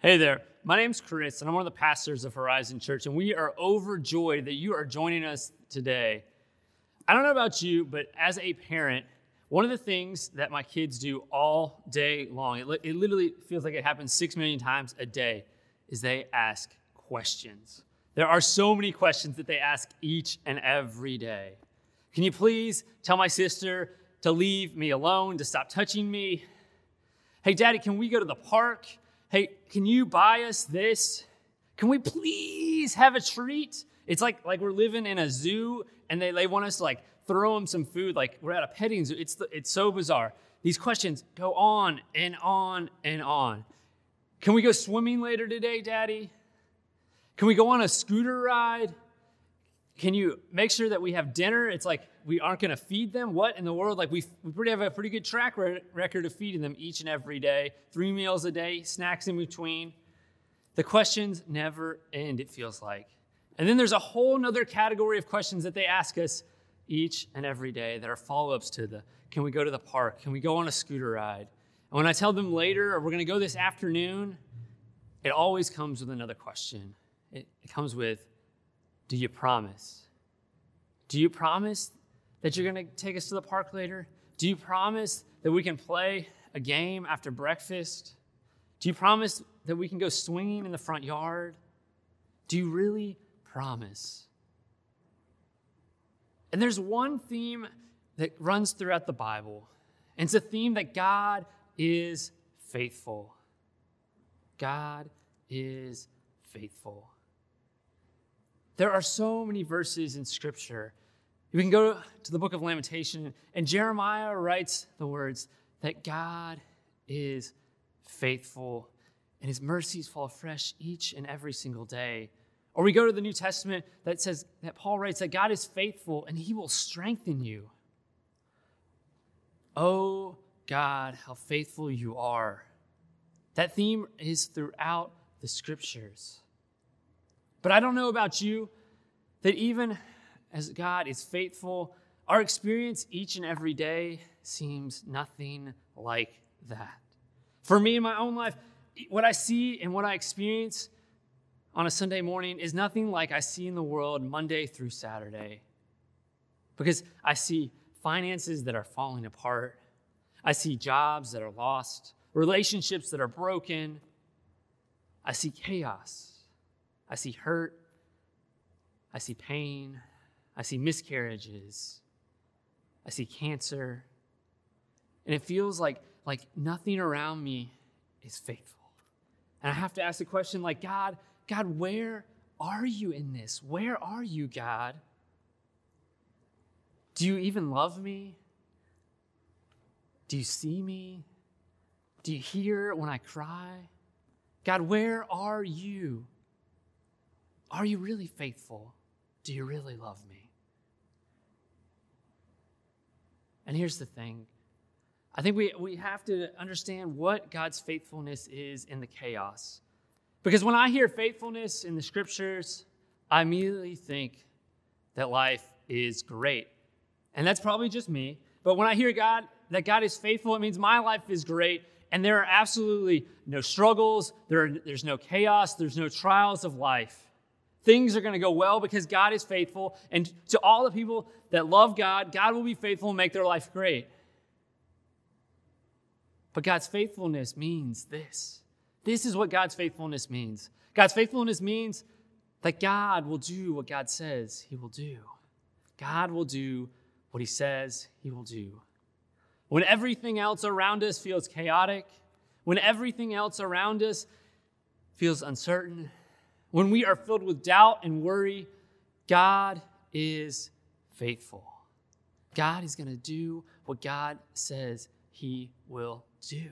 Hey there, my name's Chris, and I'm one of the pastors of Horizon Church, and we are overjoyed that you are joining us today. I don't know about you, but as a parent, one of the things that my kids do all day long, it, it literally feels like it happens six million times a day, is they ask questions. There are so many questions that they ask each and every day. Can you please tell my sister to leave me alone, to stop touching me? Hey, daddy, can we go to the park? Hey, can you buy us this? Can we please have a treat? It's like, like we're living in a zoo and they, they want us to like throw them some food like we're at a petting zoo. It's, the, it's so bizarre. These questions go on and on and on. Can we go swimming later today, Daddy? Can we go on a scooter ride? Can you make sure that we have dinner? It's like we aren't going to feed them. What in the world? Like we, we pretty have a pretty good track record of feeding them each and every day, three meals a day, snacks in between. The questions never end, it feels like. And then there's a whole other category of questions that they ask us each and every day that are follow ups to the can we go to the park? Can we go on a scooter ride? And when I tell them later, or we're going to go this afternoon, it always comes with another question. It, it comes with, do you promise? Do you promise that you're going to take us to the park later? Do you promise that we can play a game after breakfast? Do you promise that we can go swinging in the front yard? Do you really promise? And there's one theme that runs throughout the Bible, and it's a theme that God is faithful. God is faithful. There are so many verses in Scripture. We can go to the book of Lamentation, and Jeremiah writes the words that God is faithful and his mercies fall fresh each and every single day. Or we go to the New Testament that says that Paul writes that God is faithful and he will strengthen you. Oh God, how faithful you are. That theme is throughout the scriptures. But I don't know about you, that even as God is faithful, our experience each and every day seems nothing like that. For me in my own life, what I see and what I experience on a Sunday morning is nothing like I see in the world Monday through Saturday. Because I see finances that are falling apart, I see jobs that are lost, relationships that are broken, I see chaos. I see hurt. I see pain. I see miscarriages. I see cancer. And it feels like, like nothing around me is faithful. And I have to ask the question like, God, God, where are you in this? Where are you, God? Do you even love me? Do you see me? Do you hear when I cry? God, where are you? Are you really faithful? Do you really love me? And here's the thing I think we, we have to understand what God's faithfulness is in the chaos. Because when I hear faithfulness in the scriptures, I immediately think that life is great. And that's probably just me. But when I hear God, that God is faithful, it means my life is great. And there are absolutely no struggles, there are, there's no chaos, there's no trials of life things are going to go well because God is faithful. And to all the people that love God, God will be faithful and make their life great. But God's faithfulness means this. This is what God's faithfulness means. God's faithfulness means that God will do what God says he will do. God will do what he says he will do. When everything else around us feels chaotic, when everything else around us feels uncertain, when we are filled with doubt and worry, God is faithful. God is going to do what God says he will do.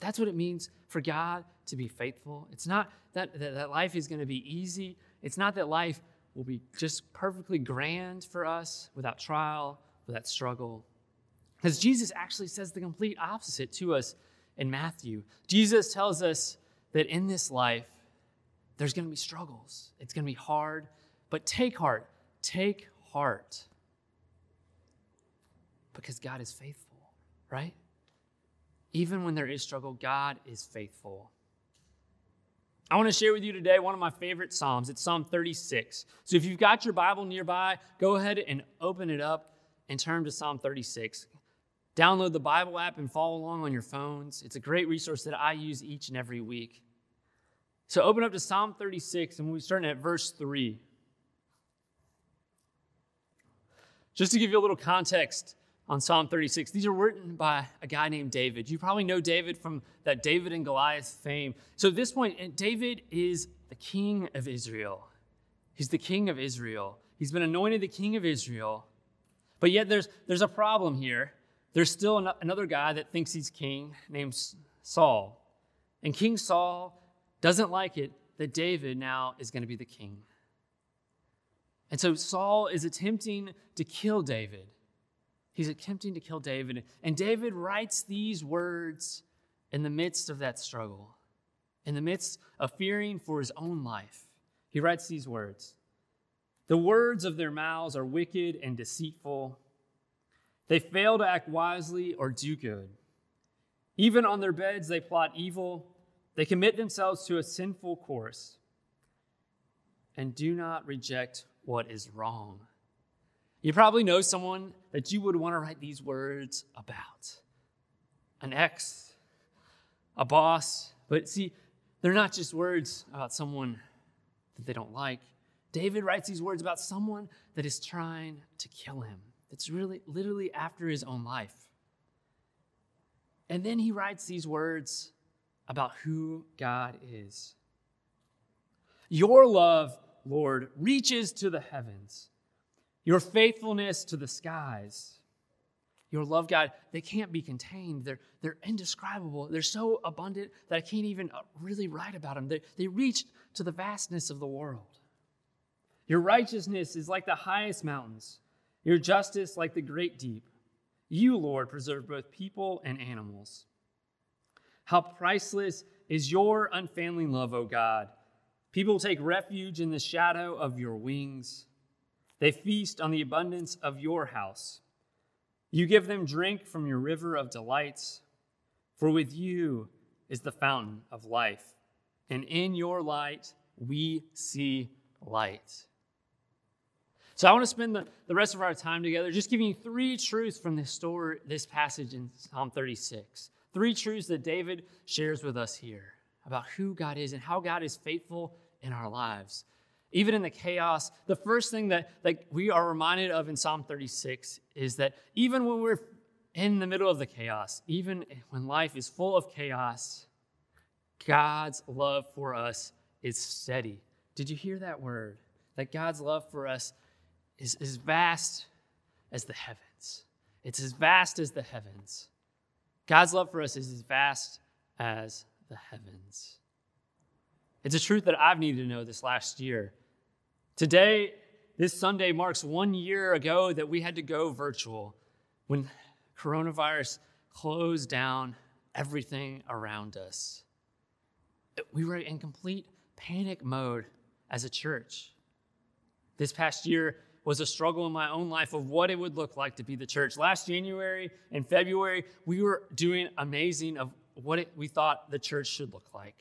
That's what it means for God to be faithful. It's not that, that, that life is going to be easy. It's not that life will be just perfectly grand for us without trial, without struggle. Because Jesus actually says the complete opposite to us in Matthew. Jesus tells us that in this life, there's going to be struggles. It's going to be hard, but take heart. Take heart. Because God is faithful, right? Even when there is struggle, God is faithful. I want to share with you today one of my favorite Psalms. It's Psalm 36. So if you've got your Bible nearby, go ahead and open it up and turn to Psalm 36. Download the Bible app and follow along on your phones. It's a great resource that I use each and every week. So open up to Psalm 36, and we'll be starting at verse 3. Just to give you a little context on Psalm 36, these are written by a guy named David. You probably know David from that David and Goliath fame. So at this point, eh, David is the king of Israel. He's the king of Israel. He's been anointed the king of Israel. But yet there's, there's a problem here. There's still an, another guy that thinks he's king named Saul. And King Saul doesn't like it that David now is going to be the king. And so Saul is attempting to kill David. He's attempting to kill David. And David writes these words in the midst of that struggle, in the midst of fearing for his own life. He writes these words The words of their mouths are wicked and deceitful. They fail to act wisely or do good. Even on their beds, they plot evil. They commit themselves to a sinful course and do not reject what is wrong. You probably know someone that you would want to write these words about an ex, a boss. But see, they're not just words about someone that they don't like. David writes these words about someone that is trying to kill him, that's really literally after his own life. And then he writes these words about who God is. Your love, Lord, reaches to the heavens, your faithfulness to the skies. Your love, God, they can't be contained. They're, they're indescribable. They're so abundant that I can't even uh, really write about them. They, they reach to the vastness of the world. Your righteousness is like the highest mountains, your justice like the great deep. You, Lord, preserve both people and animals. How priceless is your unfailing love, O God. People take refuge in the shadow of your wings. They feast on the abundance of your house. You give them drink from your river of delights, for with you is the fountain of life, and in your light we see light. So I want to spend the, the rest of our time together just giving you three truths from this story, this passage in Psalm 36. Three truths that David shares with us here about who God is and how God is faithful in our lives. Even in the chaos, the first thing that, that we are reminded of in Psalm 36 is that even when we're in the middle of the chaos, even when life is full of chaos, God's love for us is steady. Did you hear that word? That God's love for us is as vast as the heavens. It's as vast as the heavens. God's love for us is as vast as the heavens. It's a truth that I've needed to know this last year. Today, this Sunday marks one year ago that we had to go virtual when coronavirus closed down everything around us. We were in complete panic mode as a church. This past year, was a struggle in my own life of what it would look like to be the church. Last January and February, we were doing amazing of what it, we thought the church should look like.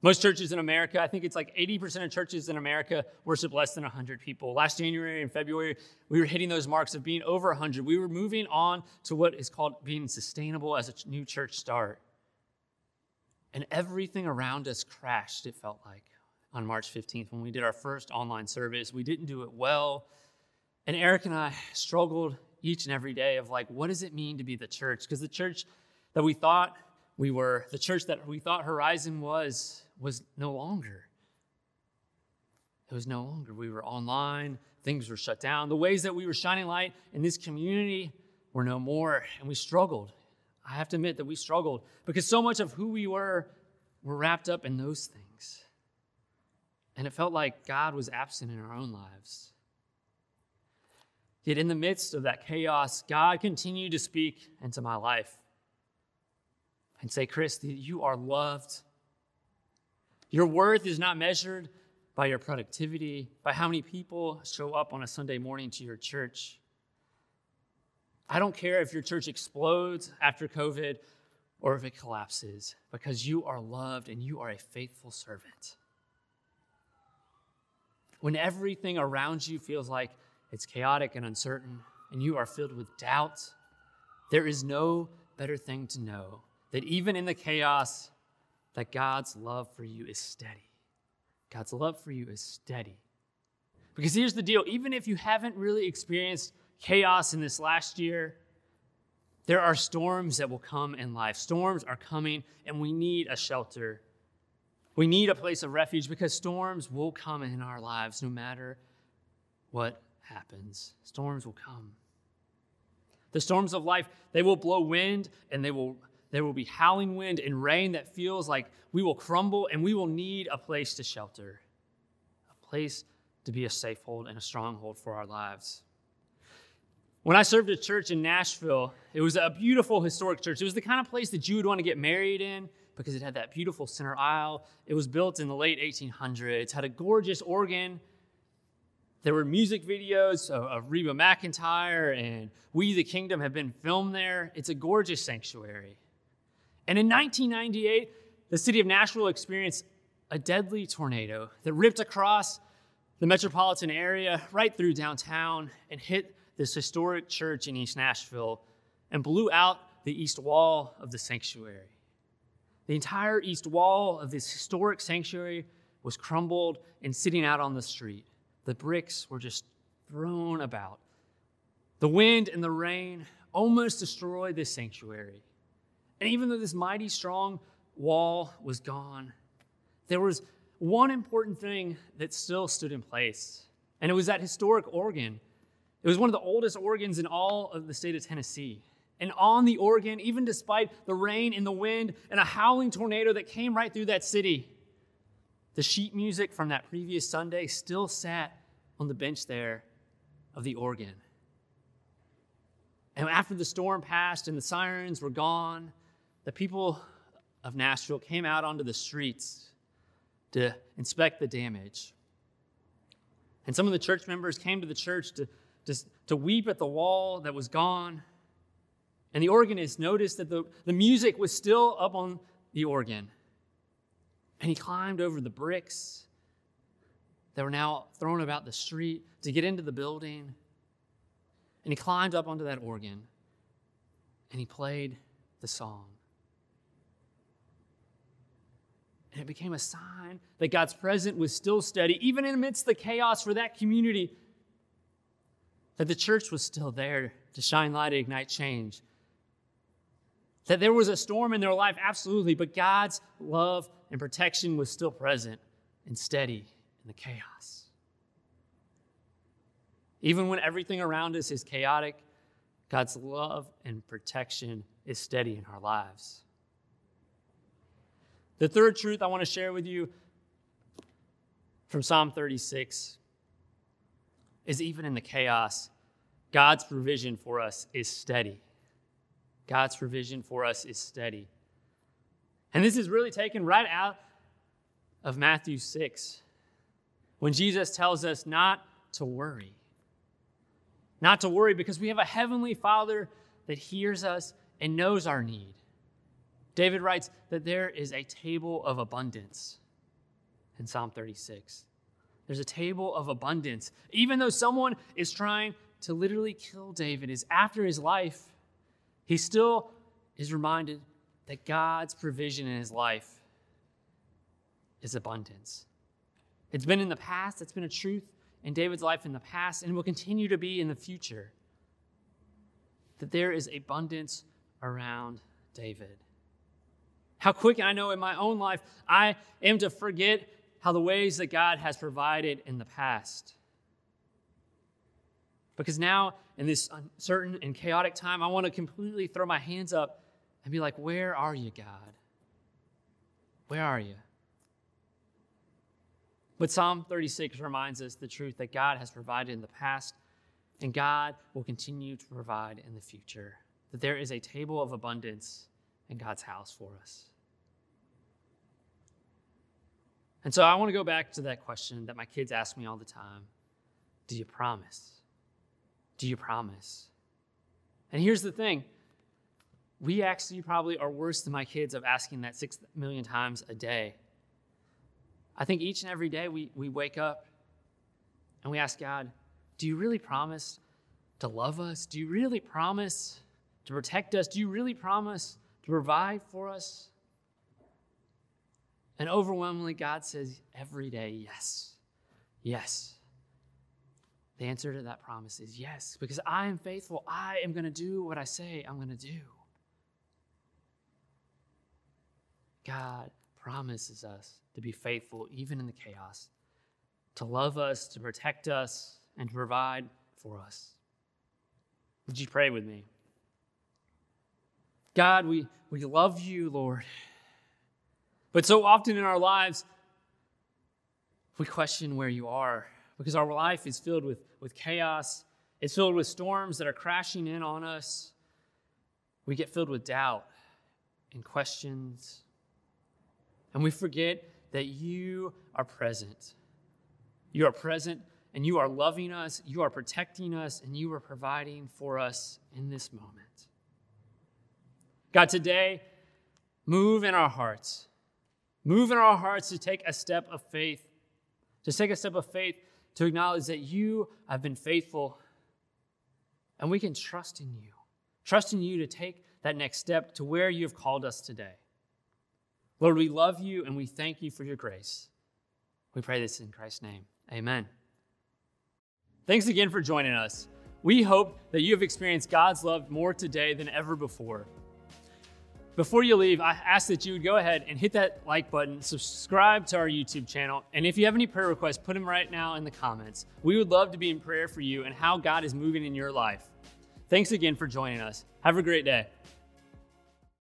Most churches in America, I think it's like 80% of churches in America worship less than 100 people. Last January and February, we were hitting those marks of being over 100. We were moving on to what is called being sustainable as a new church start. And everything around us crashed, it felt like on March 15th when we did our first online service. We didn't do it well. And Eric and I struggled each and every day of like, what does it mean to be the church? Because the church that we thought we were, the church that we thought Horizon was, was no longer. It was no longer. We were online, things were shut down. The ways that we were shining light in this community were no more, and we struggled. I have to admit that we struggled because so much of who we were were wrapped up in those things. And it felt like God was absent in our own lives. Yet in the midst of that chaos, God continued to speak into my life and say, Chris, you are loved. Your worth is not measured by your productivity, by how many people show up on a Sunday morning to your church. I don't care if your church explodes after COVID or if it collapses, because you are loved and you are a faithful servant. When everything around you feels like it's chaotic and uncertain, and you are filled with doubt, there is no better thing to know that even in the chaos, that God's love for you is steady. God's love for you is steady. Because here's the deal even if you haven't really experienced chaos in this last year, there are storms that will come in life. Storms are coming, and we need a shelter. We need a place of refuge because storms will come in our lives no matter what happens. Storms will come. The storms of life, they will blow wind and they will there will be howling wind and rain that feels like we will crumble and we will need a place to shelter, a place to be a safe hold and a stronghold for our lives. When I served a church in Nashville, it was a beautiful historic church. It was the kind of place that you would want to get married in because it had that beautiful center aisle. It was built in the late 1800s, had a gorgeous organ there were music videos of, of Reba McEntire and We the Kingdom have been filmed there. It's a gorgeous sanctuary. And in 1998, the city of Nashville experienced a deadly tornado that ripped across the metropolitan area right through downtown and hit this historic church in East Nashville and blew out the east wall of the sanctuary. The entire east wall of this historic sanctuary was crumbled and sitting out on the street. The bricks were just thrown about. The wind and the rain almost destroyed this sanctuary. And even though this mighty strong wall was gone, there was one important thing that still stood in place, and it was that historic organ. It was one of the oldest organs in all of the state of Tennessee. And on the organ, even despite the rain and the wind and a howling tornado that came right through that city, the sheet music from that previous Sunday still sat on the bench there of the organ. And after the storm passed and the sirens were gone, the people of Nashville came out onto the streets to inspect the damage. And some of the church members came to the church to, to, to weep at the wall that was gone. And the organist noticed that the, the music was still up on the organ. And he climbed over the bricks that were now thrown about the street to get into the building. And he climbed up onto that organ and he played the song. And it became a sign that God's presence was still steady, even amidst the chaos for that community, that the church was still there to shine light and ignite change. That there was a storm in their life, absolutely, but God's love and protection was still present and steady in the chaos. Even when everything around us is chaotic, God's love and protection is steady in our lives. The third truth I want to share with you from Psalm 36 is even in the chaos, God's provision for us is steady. God's provision for us is steady. And this is really taken right out of Matthew 6 when Jesus tells us not to worry. Not to worry because we have a heavenly Father that hears us and knows our need. David writes that there is a table of abundance in Psalm 36. There's a table of abundance. Even though someone is trying to literally kill David, is after his life, he still is reminded that God's provision in his life is abundance. It's been in the past, it's been a truth in David's life in the past, and will continue to be in the future. That there is abundance around David. How quick I know in my own life I am to forget how the ways that God has provided in the past. Because now, in this uncertain and chaotic time, I want to completely throw my hands up and be like, Where are you, God? Where are you? But Psalm 36 reminds us the truth that God has provided in the past and God will continue to provide in the future. That there is a table of abundance in God's house for us. And so I want to go back to that question that my kids ask me all the time Do you promise? Do you promise? And here's the thing we actually probably are worse than my kids of asking that six million times a day. I think each and every day we, we wake up and we ask God, Do you really promise to love us? Do you really promise to protect us? Do you really promise to provide for us? And overwhelmingly, God says every day, Yes, yes. The answer to that promise is yes, because I am faithful. I am going to do what I say I'm going to do. God promises us to be faithful even in the chaos, to love us, to protect us, and to provide for us. Would you pray with me? God, we, we love you, Lord. But so often in our lives, we question where you are because our life is filled with, with chaos. It's filled with storms that are crashing in on us. We get filled with doubt and questions. And we forget that you are present. You are present and you are loving us, you are protecting us, and you are providing for us in this moment. God, today, move in our hearts. Move in our hearts to take a step of faith, to take a step of faith to acknowledge that you have been faithful and we can trust in you. Trust in you to take that next step to where you have called us today. Lord, we love you and we thank you for your grace. We pray this in Christ's name. Amen. Thanks again for joining us. We hope that you have experienced God's love more today than ever before. Before you leave, I ask that you would go ahead and hit that like button, subscribe to our YouTube channel, and if you have any prayer requests, put them right now in the comments. We would love to be in prayer for you and how God is moving in your life. Thanks again for joining us. Have a great day.